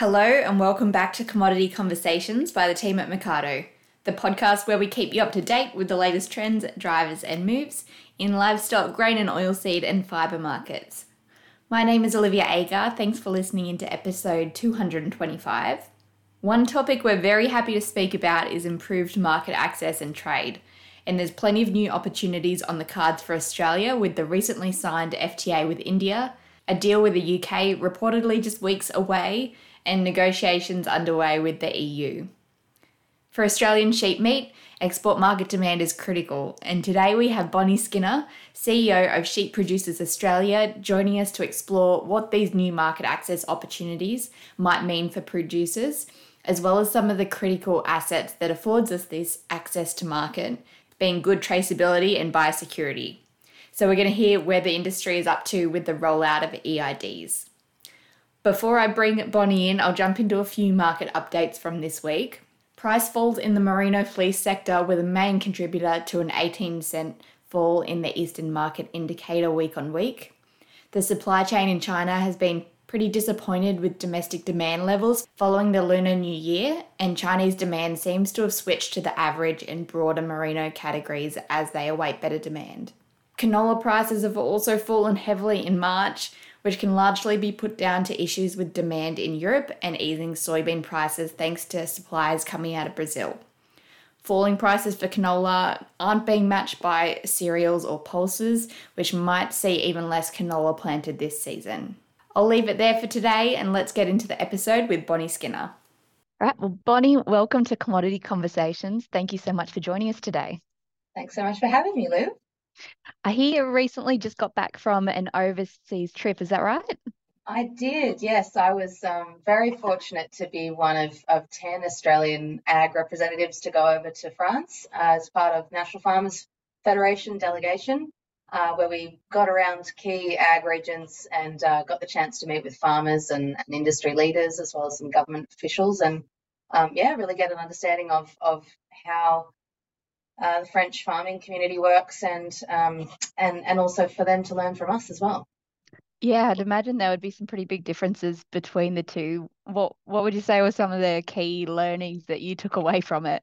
Hello, and welcome back to Commodity Conversations by the team at Mecardo, the podcast where we keep you up to date with the latest trends, drivers, and moves in livestock, grain and oilseed, and fibre markets. My name is Olivia Agar. Thanks for listening into episode 225. One topic we're very happy to speak about is improved market access and trade. And there's plenty of new opportunities on the cards for Australia with the recently signed FTA with India, a deal with the UK reportedly just weeks away, and negotiations underway with the EU. For Australian sheep meat, export market demand is critical, and today we have Bonnie Skinner, CEO of Sheep Producers Australia, joining us to explore what these new market access opportunities might mean for producers, as well as some of the critical assets that affords us this access to market, being good traceability and biosecurity. So we're going to hear where the industry is up to with the rollout of EIDs. Before I bring Bonnie in, I'll jump into a few market updates from this week. Price falls in the merino fleece sector were the main contributor to an 18 cent fall in the Eastern Market Indicator week on week. The supply chain in China has been pretty disappointed with domestic demand levels following the Lunar New Year, and Chinese demand seems to have switched to the average in broader merino categories as they await better demand. Canola prices have also fallen heavily in March, which can largely be put down to issues with demand in Europe and easing soybean prices thanks to supplies coming out of Brazil. Falling prices for canola aren't being matched by cereals or pulses, which might see even less canola planted this season. I'll leave it there for today and let's get into the episode with Bonnie Skinner. All right, well, Bonnie, welcome to Commodity Conversations. Thank you so much for joining us today. Thanks so much for having me, Lou. You recently just got back from an overseas trip. Is that right? I did, yes. I was um, very fortunate to be one of, of 10 Australian ag representatives to go over to France uh, as part of National Farmers Federation delegation, uh, where we got around key ag regions and uh, got the chance to meet with farmers and, and, industry leaders as well as some government officials and um, yeah, really get an understanding of, of how uh, the French farming community works, and um, and and also for them to learn from us as well. Yeah, I'd imagine there would be some pretty big differences between the two. What what would you say were some of the key learnings that you took away from it?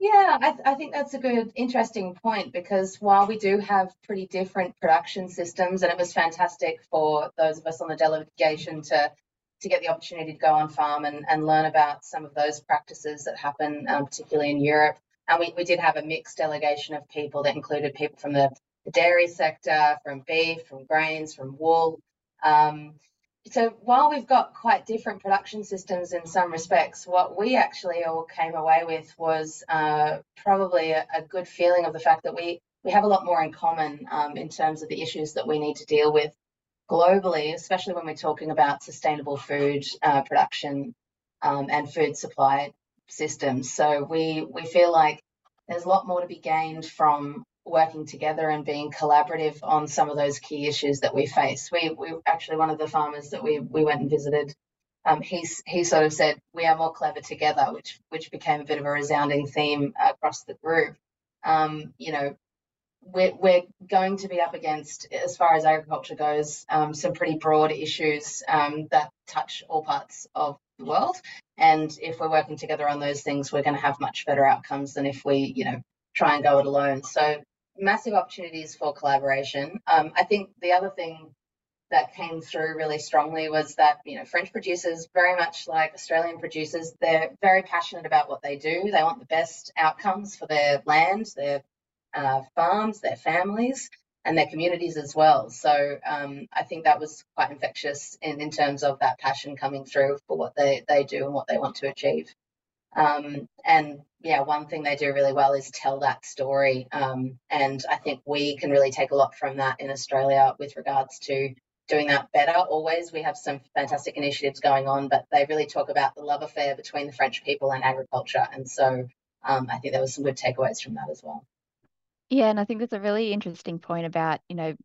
Yeah, I, th- I think that's a good, interesting point because while we do have pretty different production systems, and it was fantastic for those of us on the delegation to to get the opportunity to go on farm and, and learn about some of those practices that happen, um, particularly in Europe. And we, we did have a mixed delegation of people that included people from the, dairy sector, from beef, from grains, from wool. Um, so while we've got quite different production systems in some respects, what we actually all came away with was uh, probably a, a, good feeling of the fact that we, we have a lot more in common um, in terms of the issues that we need to deal with globally, especially when we're talking about sustainable food uh, production um, and food supply systems. So we we feel like there's a lot more to be gained from working together and being collaborative on some of those key issues that we face. We we actually one of the farmers that we we went and visited. Um, he he sort of said we are more clever together, which which became a bit of a resounding theme across the group. Um, you know, we're, we're going to be up against, as far as agriculture goes, um, some pretty broad issues um, that touch all parts of the world. And if we're working together on those things, we're going to have much better outcomes than if we, you know, try and go it alone. So massive opportunities for collaboration. Um, I think the other thing that came through really strongly was that you know French producers, very much like Australian producers, they're very passionate about what they do. They want the best outcomes for their land, their uh, farms, their families, and their communities as well. So um, I think that was quite infectious in, in terms of that passion coming through for what they, they do and what they want to achieve. Um, and yeah, one thing they do really well is tell that story. Um, and I think we can really take a lot from that in Australia with regards to doing that better. Always, we have some fantastic initiatives going on, but they really talk about the love affair between the French people and agriculture. And so um, I think there was some good takeaways from that as well. Yeah, and I think that's a really interesting point about, you know,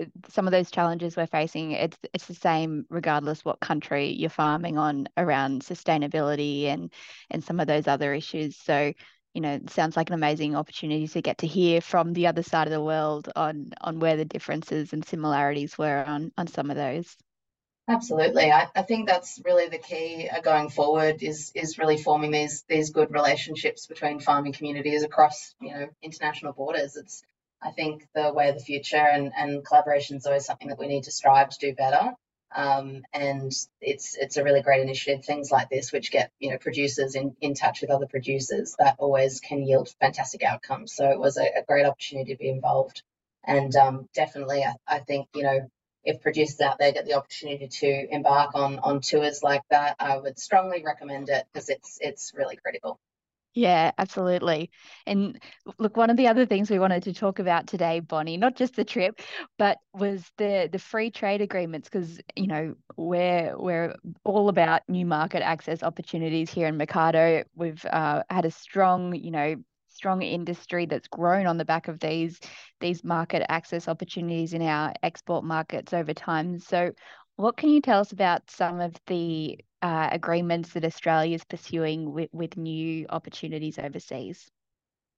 uh, some of those challenges we're facing. It's it's the same regardless what country you're farming on around sustainability and and some of those other issues. So, you know, it sounds like an amazing opportunity to get to hear from the other side of the world on on where the differences and similarities were on on some of those. Absolutely. I, I think that's really the key uh, going forward is is really forming these these good relationships between farming communities across, you know, international borders. It's I think the way of the future and, and collaboration is always something that we need to strive to do better. Um, and it's it's a really great initiative. Things like this, which get you know producers in, in touch with other producers, that always can yield fantastic outcomes. So it was a, a great opportunity to be involved, and um, definitely I, I think you know if producers out there get the opportunity to embark on on tours like that, I would strongly recommend it because it's it's really critical. Yeah, absolutely. And look, one of the other things we wanted to talk about today, Bonnie, not just the trip, but was the the free trade agreements because you know we're we're all about new market access opportunities here in Mecardo. We've uh, had a strong, you know, strong industry that's grown on the back of these these market access opportunities in our export markets over time. So, what can you tell us about some of the uh, agreements that Australia is pursuing with, with new opportunities overseas?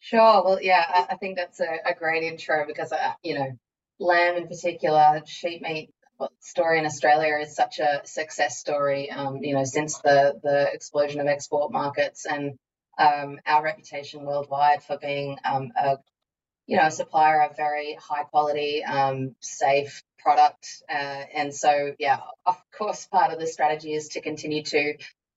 Sure. Well, yeah, I, I think that's a, a, great intro because, uh, you know, lamb in particular, sheep meat story in Australia is such a success story. Um, you know, since the the explosion of export markets and um, our reputation worldwide for being um, a you know a supplier of very high quality, um, safe product. Uh, and so, yeah, of course, part of the strategy is to continue to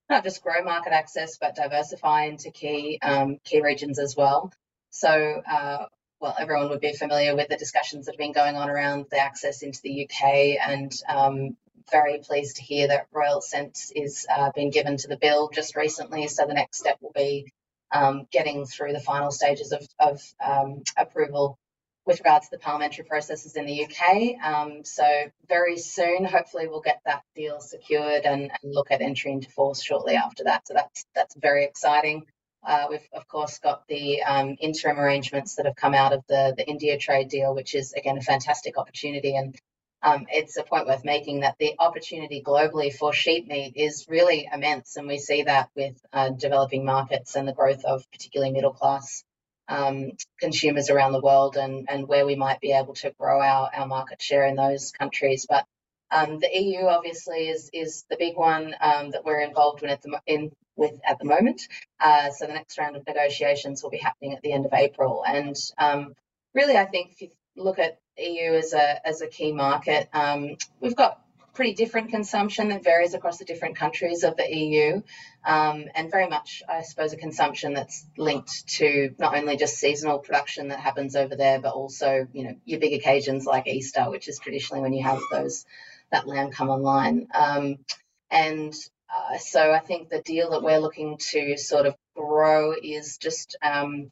not just grow market access, but diversify into key um, key regions as well. So, uh, well, everyone would be familiar with the discussions that have been going on around the access into the UK, and um, very pleased to hear that royal assent is uh, been given to the bill just recently. So the next step will be um, getting through the final stages of, of um, approval with regards to the parliamentary processes in the UK. Um, so very soon, hopefully, we'll get that deal secured and, and, look at entry into force shortly after that. So that's that's very exciting. Uh, we've of course got the um, interim arrangements that have come out of the the India trade deal, which is again a fantastic opportunity and um, it's a point worth making that the opportunity globally for sheep meat is really immense, and we see that with uh, developing markets and the growth of particularly middle class um, consumers around the world, and, and where we might be able to grow our, our market share in those countries. But um, the EU obviously is is the big one um, that we're involved with at the, in with at the moment. Uh, so the next round of negotiations will be happening at the end of April, and um, really, I think if you look at EU as a as a key market. Um, we've got pretty different consumption that varies across the different countries of the EU, um, and very much, I suppose, a consumption that's linked to not only just seasonal production that happens over there, but also, you know, your big occasions like Easter, which is traditionally when you have those that lamb come online. Um, and uh, so I think the deal that we're looking to sort of grow is just um,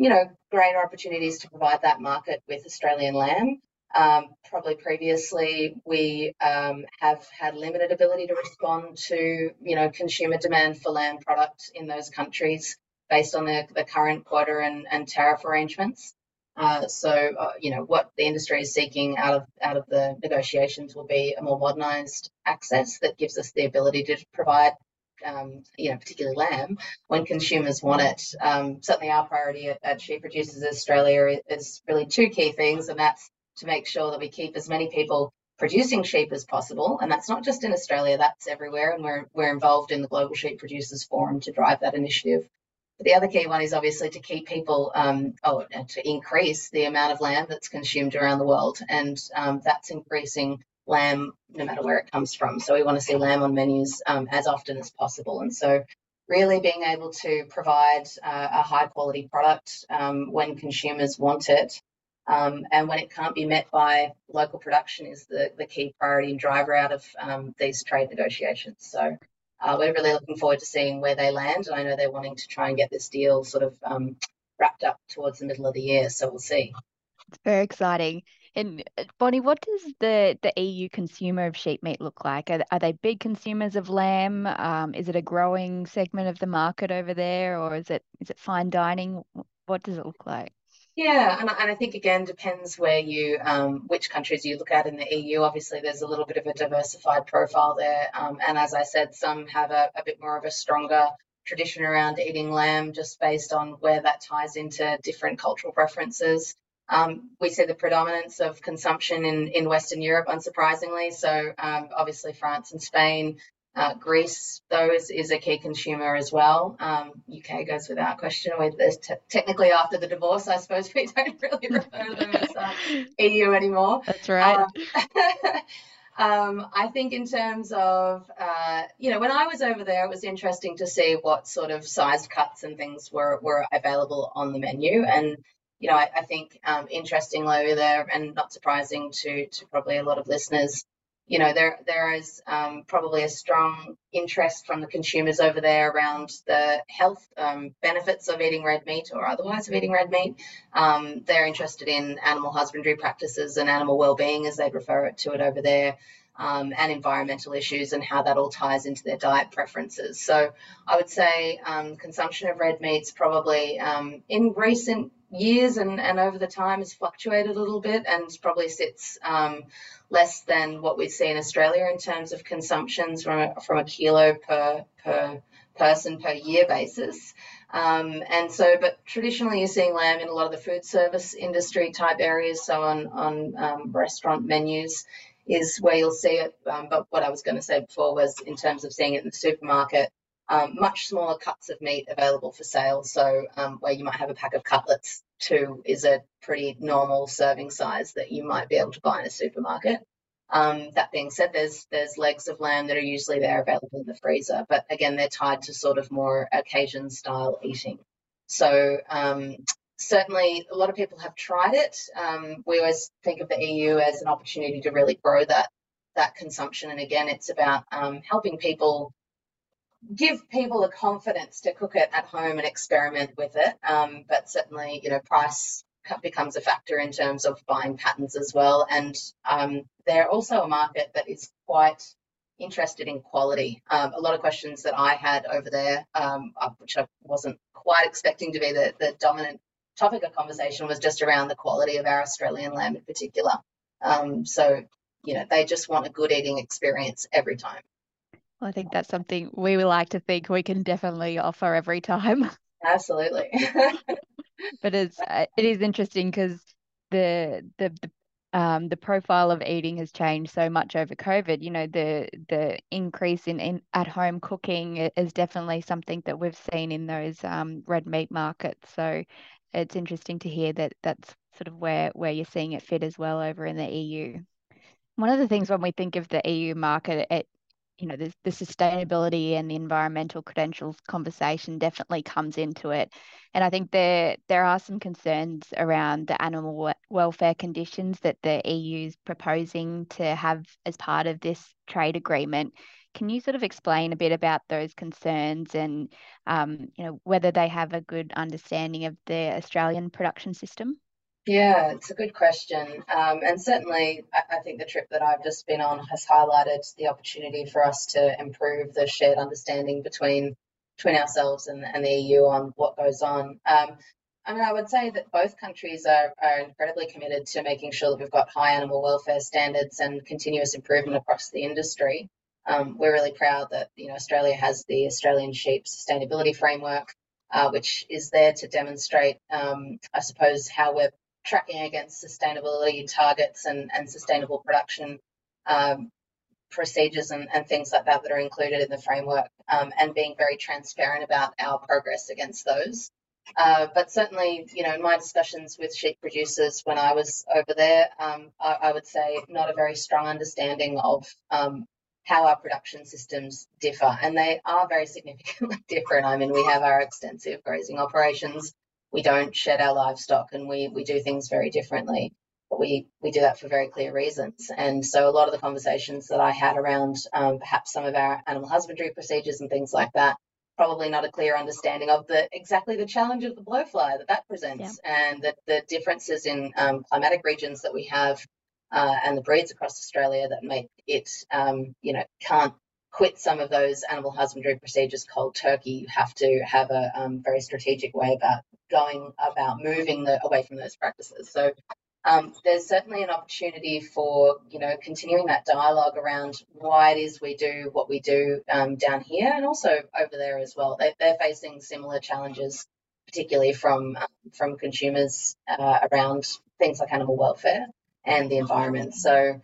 you know, greater opportunities to provide that market with Australian lamb. Um, probably previously we um, have had limited ability to respond to, you know, consumer demand for lamb product in those countries based on the, the current quota and, and tariff arrangements. Uh, so, uh, you know, what the industry is seeking out of out of the negotiations will be a more modernised access that gives us the ability to provide um, you know, particularly lamb, when consumers want it. Um, certainly, our priority at, at Sheep Producers Australia is really two key things, and that's to make sure that we keep as many people producing sheep as possible, and that's not just in Australia; that's everywhere. And we're we're involved in the Global Sheep Producers Forum to drive that initiative. But the other key one is obviously to keep people, um, oh, to increase the amount of lamb that's consumed around the world, and um, that's increasing lamb no matter where it comes from. So we want to see lamb on menus um, as often as possible. And so really being able to provide uh, a high quality product um, when consumers want it um, and when it can't be met by local production is the, the key priority and driver out of um, these trade negotiations. So uh, we're really looking forward to seeing where they land. And I know they're wanting to try and get this deal sort of um, wrapped up towards the middle of the year. So we'll see. It's very exciting. And uh, Bonnie, what does the, the EU consumer of sheep meat look like? Are, are they big consumers of lamb? Um, is it a growing segment of the market over there, or is it is it fine dining? What does it look like? Yeah, and, and I think again depends where you um, which countries you look at in the EU. Obviously, there's a little bit of a diversified profile there, um, and as I said, some have a, a bit more of a stronger tradition around eating lamb, just based on where that ties into different cultural preferences. Um, we see the predominance of consumption in, in Western Europe, unsurprisingly. So, um, obviously, France and Spain, uh, Greece, though, is a key consumer as well. Um, UK goes without question. With this technically after the divorce, I suppose we don't really refer to them as uh, EU anymore. That's right. Um, um, I think in terms of uh, you know when I was over there, it was interesting to see what sort of sized cuts and things were were available on the menu and you know, I, I think um, interestingly there, and not surprising to to probably a lot of listeners, you know, there there is um, probably a strong interest from the consumers over there around the health um, benefits of eating red meat or otherwise of eating red meat. Um, they're interested in animal husbandry practices and animal well-being, as they refer it to it over there. Um, and environmental issues and how that all ties into their diet preferences. So I would say um, consumption of red meats probably um, in recent years and, and over the time has fluctuated a little bit and probably sits um, less than what we see in Australia in terms of consumptions from a, from a kilo per per person per year basis. Um, and so, but traditionally, you're seeing lamb in a lot of the food service industry type areas. So on on um, restaurant menus is where you'll see it. Um, but what I was going to say before was in terms of seeing it in the supermarket, um, much smaller cuts of meat available for sale. So um, where you might have a pack of cutlets, two is a pretty normal serving size that you might be able to buy in a supermarket. Um, that being said, there's there's legs of lamb that are usually there available in the freezer, but again, they're tied to sort of more occasion style eating. So um, certainly, a lot of people have tried it. Um, we always think of the EU as an opportunity to really grow that that consumption, and again, it's about um, helping people give people the confidence to cook it at home and experiment with it. Um, but certainly, you know, price becomes a factor in terms of buying patterns as well. And um, they're also a market that is quite interested in quality. Um, a lot of questions that I had over there, um, uh, which I wasn't quite expecting to be the, the dominant topic of conversation, was just around the quality of our Australian lamb in particular. Um, so, you know, they just want a good eating experience every time. I think that's something we would like to think we can definitely offer every time. Absolutely. but it's uh, it is interesting because the, the the um, the profile of eating has changed so much over COVID. You know, the the increase in, in at home cooking is definitely something that we've seen in those um, red meat markets. So it's interesting to hear that that's sort of where where you're seeing it fit as well over in the EU. One of the things when we think of the EU market, it you know, the, the sustainability and the environmental credentials conversation definitely comes into it. And I think there there are some concerns around the animal welfare conditions that the EU is proposing to have as part of this trade agreement. Can you sort of explain a bit about those concerns and um, you know whether they have a good understanding of the Australian production system? Yeah, it's a good question. Um, and certainly, I, I, think the trip that I've just been on has highlighted the opportunity for us to improve the shared understanding between between ourselves and, and the EU on what goes on. Um, I mean, I would say that both countries are, are incredibly committed to making sure that we've got high animal welfare standards and continuous improvement across the industry. Um, we're really proud that you know Australia has the Australian Sheep Sustainability Framework, uh, which is there to demonstrate, um, I suppose, how we're tracking against sustainability targets and, and sustainable production um, procedures and, and, things like that that are included in the framework um, and being very transparent about our progress against those. Uh, but certainly, you know, in my discussions with sheep producers when I was over there, um, I, I, would say not a very strong understanding of um, how our production systems differ. And they are very significantly different. I mean, we have our extensive grazing operations we don't shed our livestock and we we do things very differently. But we we do that for very clear reasons. And so a lot of the conversations that i had around um, perhaps some of our animal husbandry procedures and things like that probably not a clear understanding of the exactly the challenge of the blowfly that that presents yeah. and the, the differences in um, climatic regions that we have uh, and the breeds across australia that make it um, you know can't quit some of those animal husbandry procedures. Cold turkey you have to have a um, very strategic way about going about moving the, away from those practices. So um, there's certainly an opportunity for you know continuing that dialogue around why it is we do what we do um, down here and also over there as well. They, they're facing similar challenges, particularly from um, from consumers uh, around things like animal welfare and the environment. So,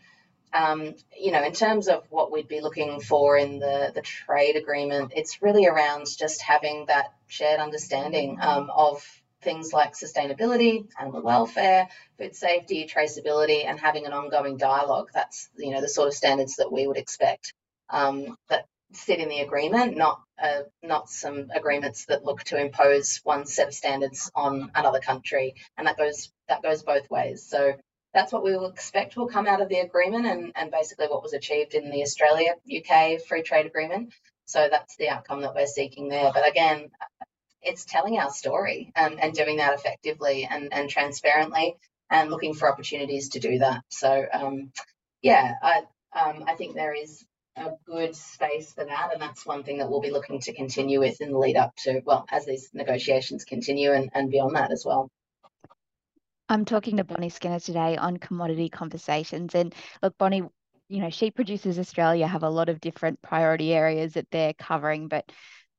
um, you know, in terms of what we'd be looking for in the the trade agreement, it's really around just having that shared understanding um, of things like sustainability, animal welfare, food safety, traceability, and having an ongoing dialogue. That's you know the sort of standards that we would expect um, that sit in the agreement, not uh, not some agreements that look to impose one set of standards on another country, and that goes that goes both ways. So that's what we will expect will come out of the agreement, and and basically what was achieved in the Australia UK free trade agreement. So that's the outcome that we're seeking there. But again, it's telling our story and, and doing that effectively and, and transparently and looking for opportunities to do that. So um, yeah, I um, I think there is a good space for that, and that's one thing that we'll be looking to continue with in the lead up to well as these negotiations continue and, and beyond that as well. I'm talking to Bonnie Skinner today on commodity conversations, and look, Bonnie, you know, Sheep Producers Australia have a lot of different priority areas that they're covering, but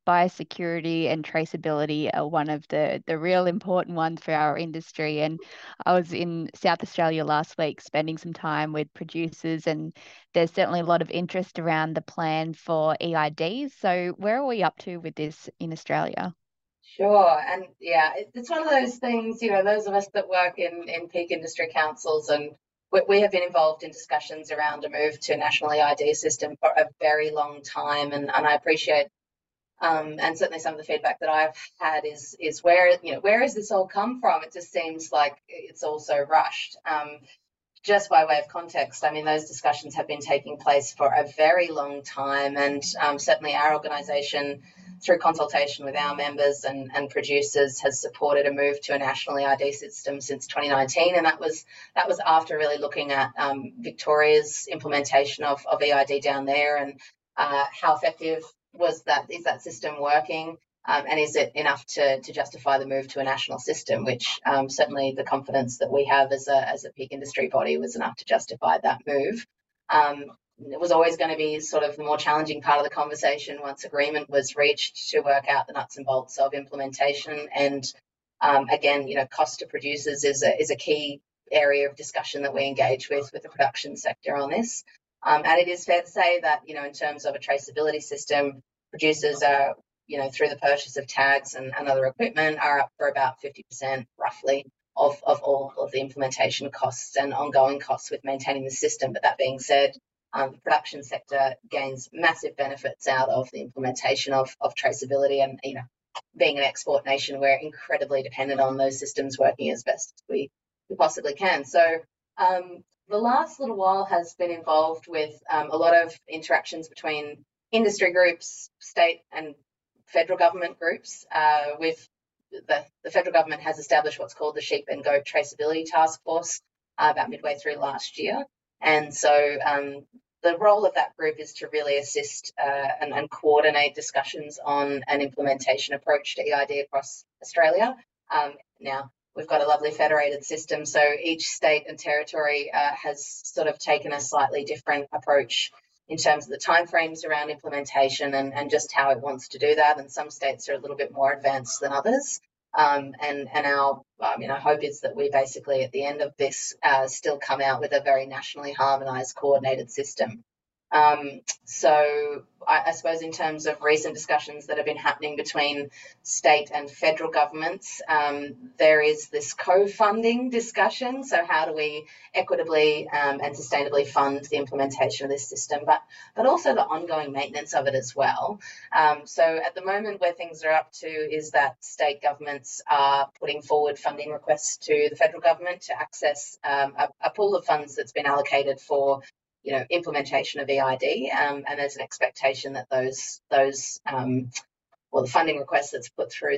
biosecurity and traceability are one of the, the real important ones for our industry. And I was in South Australia last week spending some time with producers, and there's certainly a lot of interest around the plan for EIDs. So, where are we up to with this in Australia? Sure. And yeah, it's one of those things, you know, those of us that work in, in peak industry councils and we, we have been involved in discussions around a move to a national EID system for a very long time. And, and I appreciate um, and certainly some of the feedback that I've had is is where you know where has this all come from? It just seems like it's all so rushed. Um, just by way of context, I mean those discussions have been taking place for a very long time, and um, certainly our organisation, through consultation with our members and, and producers, has supported a move to a national EID system since 2019, and that was that was after really looking at um, Victoria's implementation of, of EID down there and uh, how effective was that is that system working? Um, and is it enough to, to justify the move to a national system, which um, certainly the confidence that we have as a, as a peak industry body was enough to justify that move. Um, it was always going to be sort of the more challenging part of the conversation once agreement was reached to work out the nuts and bolts of implementation. And um, again, you know, cost to producers is a, is a key area of discussion that we engage with with the production sector on this. Um, and it is fair to say that, you know, in terms of a traceability system, producers are, you know, through the purchase of tags and, and other equipment are up for about 50% roughly of, of all of the implementation costs and ongoing costs with maintaining the system. But that being said, um, the production sector gains massive benefits out of the implementation of, of traceability and, you know, being an export nation, we're incredibly dependent on those systems working as best as we, we possibly can. So um, the last little while has been involved with um, a lot of interactions between industry groups, state and federal government groups. Uh, with the, the federal government has established what's called the Sheep and Goat Traceability Task Force uh, about midway through last year. And so um, the role of that group is to really assist uh, and, and, coordinate discussions on an implementation approach to EID across Australia. Um, now, we've got a lovely federated system. So each state and territory uh, has sort of taken a slightly different approach in terms of the timeframes around implementation and, and just how it wants to do that. And some states are a little bit more advanced than others. Um, and and our I mean our hope is that we basically at the end of this uh, still come out with a very nationally harmonised coordinated system. Um, so I, I, suppose in terms of recent discussions that have been happening between state and federal governments, um, there is this co-funding discussion. So how do we equitably um, and sustainably fund the implementation of this system, but but also the ongoing maintenance of it as well. Um, so at the moment, where things are up to is that state governments are putting forward funding requests to the federal government to access um, a, a pool of funds that's been allocated for you know implementation of EID, um, and there's an expectation that those those um, well the funding requests that's put through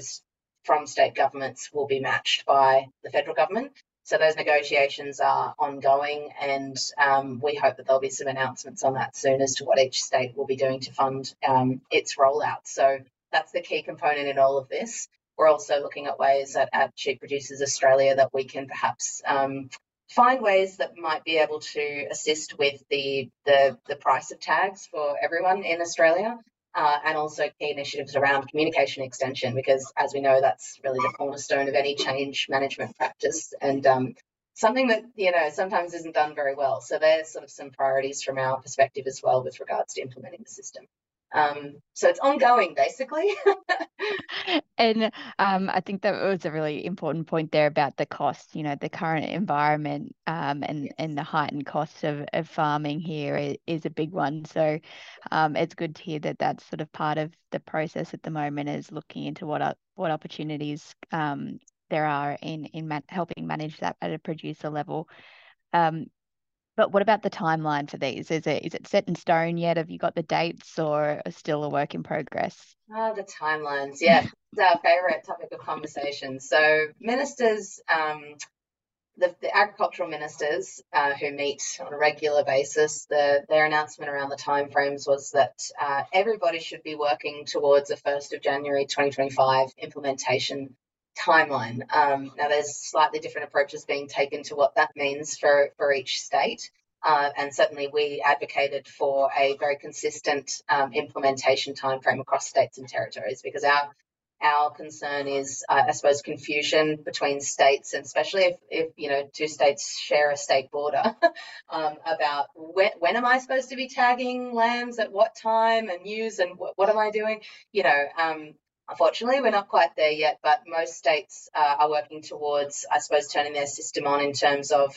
from state governments will be matched by the federal government. So those negotiations are ongoing, and um, we hope that there'll be some announcements on that soon as to what each state will be doing to fund um, its rollout. So that's the key component in all of this. We're also looking at ways at, at Sheep Producers Australia that we can perhaps um, find ways that might be able to assist with the, the, the price of tags for everyone in Australia. uh, and also key initiatives around communication extension, because as we know, that's really the cornerstone of any change management practice and um, something that, you know, sometimes isn't done very well. So there's sort of some priorities from our perspective as well with regards to implementing the system. Um, so it's ongoing, basically. and um, I think that was a really important point there about the cost. You know, the current environment um, and yes. and the heightened cost of, of farming here is, is a big one. So um, it's good to hear that that's sort of part of the process at the moment is looking into what what opportunities um, there are in in ma- helping manage that at a producer level. Um, but what about the timeline for these? Is it is it set in stone yet? Have you got the dates or still a work in progress? Oh, the timelines. Yeah, it's our favourite topic of conversation. So ministers, um, the, the, agricultural ministers uh, who meet on a regular basis, the, their announcement around the timeframes was that uh, everybody should be working towards a 1st of January 2025 implementation timeline. Um, now, there's slightly different approaches being taken to what that means for, for each state. Uh, and certainly, we advocated for a very consistent um, implementation timeframe across states and territories because our our concern is, uh, I suppose, confusion between states, and especially if, if you know two states share a state border, um, about when, when am I supposed to be tagging lambs at what time and use and what, what am I doing? You know, um, Unfortunately, we're not quite there yet, but most states uh, are working towards, I suppose, turning their system on in terms of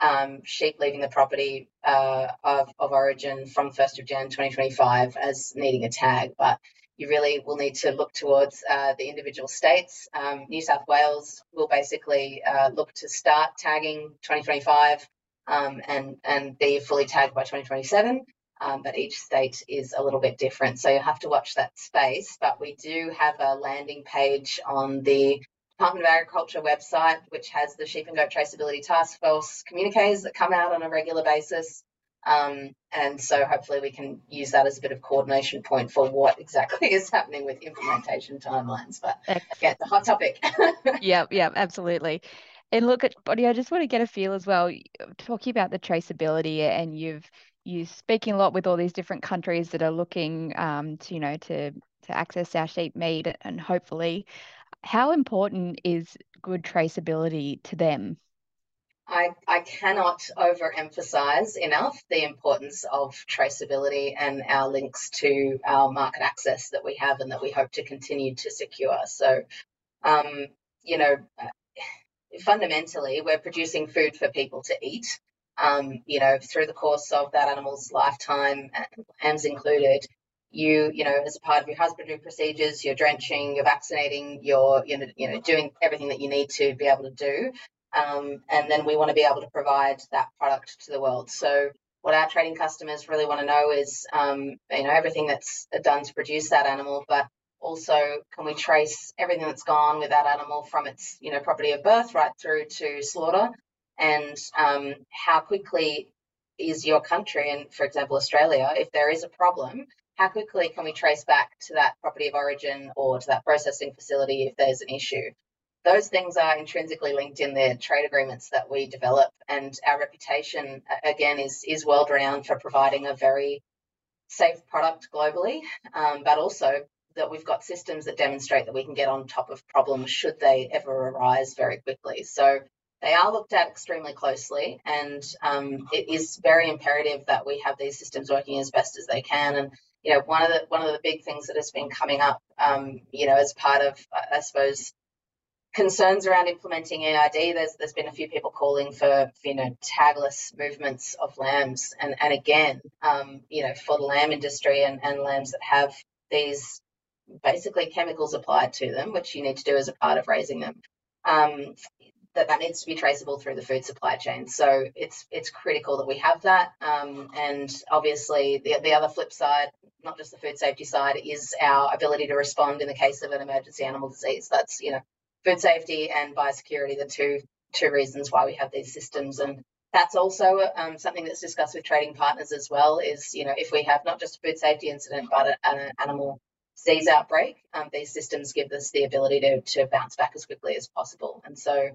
um, sheep leaving the property uh, of, of origin from 1st of Jan 2025 as needing a tag. But you really will need to look towards uh, the individual states. Um, New South Wales will basically uh, look to start tagging 2025 um, and, and be fully tagged by 2027 um, but each state is a little bit different. So you have to watch that space. But we do have a landing page on the Department of Agriculture website, which has the Sheep and Goat Traceability Task Force communiques that come out on a regular basis. Um, and so hopefully we can use that as a bit of coordination point for what exactly is happening with implementation timelines. But yeah, it's a hot topic. yeah, yeah, absolutely. And look at Bonnie, I just want to get a feel as well, talking about the traceability and you've you speaking a lot with all these different countries that are looking um, to you know to to access our sheep meat and hopefully how important is good traceability to them I, I cannot overemphasize enough the importance of traceability and our links to our market access that we have and that we hope to continue to secure. So, um, you know, fundamentally, we're producing food for people to eat um, you know, through the course of that animal's lifetime, lambs included, you, you know, as a part of your husbandry procedures, you're drenching, you're vaccinating, you're, you know, you know, doing everything that you need to be able to do. Um, and then we want to be able to provide that product to the world. So what our trading customers really want to know is, um, you know, everything that's done to produce that animal, but also can we trace everything that's gone with that animal from its, you know, property of birth right through to slaughter and um, how quickly is your country, and for example, Australia, if there is a problem, how quickly can we trace back to that property of origin or to that processing facility if there's an issue? Those things are intrinsically linked in the trade agreements that we develop, and our reputation, again, is is world renowned for providing a very safe product globally, um, but also that we've got systems that demonstrate that we can get on top of problems should they ever arise very quickly. So they are looked at extremely closely, and um, it is very imperative that we have these systems working as best as they can. And you know, one of the one of the big things that has been coming up, um, you know, as part of I suppose concerns around implementing EID, there's there's been a few people calling for you know tagless movements of lambs, and and again, um, you know, for the lamb industry and and lambs that have these basically chemicals applied to them, which you need to do as a part of raising them. Um, that that needs to be traceable through the food supply chain. So it's it's critical that we have that. Um, and obviously, the the other flip side, not just the food safety side, is our ability to respond in the case of an emergency animal disease. That's you know, food safety and biosecurity, the two two reasons why we have these systems. And that's also um, something that's discussed with trading partners as well. Is you know, if we have not just a food safety incident, but an animal disease outbreak, um, these systems give us the ability to, to bounce back as quickly as possible. And so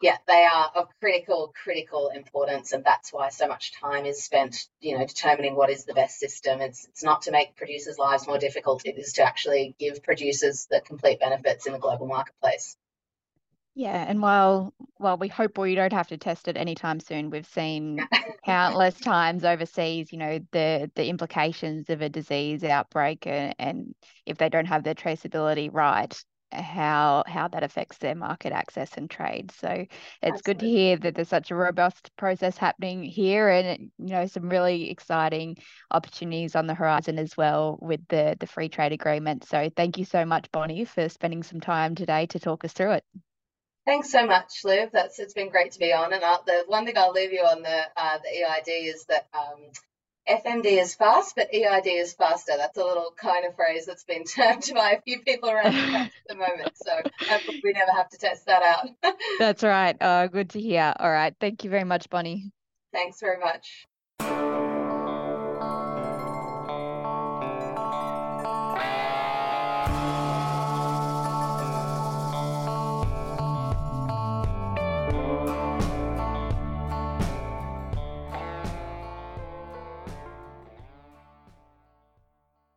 yeah, they are of critical, critical importance, and that's why so much time is spent, you know, determining what is the best system. It's it's not to make producers' lives more difficult; it is to actually give producers the complete benefits in the global marketplace. Yeah, and while while we hope we don't have to test it anytime soon, we've seen countless times overseas, you know, the the implications of a disease outbreak and, and if they don't have their traceability right, how how that affects their market access and trade. So it's Absolutely. good to hear that there's such a robust process happening here and you know some really exciting opportunities on the horizon as well with the the free trade agreement. So thank you so much Bonnie for spending some time today to talk us through it. Thanks so much, Liv. That's it's been great to be on. And I'll, the one thing I'll leave you on the uh, the EID is that um, FMD is fast, but EID is faster. That's a little kind of phrase that's been termed by a few people around at the moment. So we never have to test that out. that's right. Uh, good to hear. All right. Thank you very much, Bonnie. Thanks very much.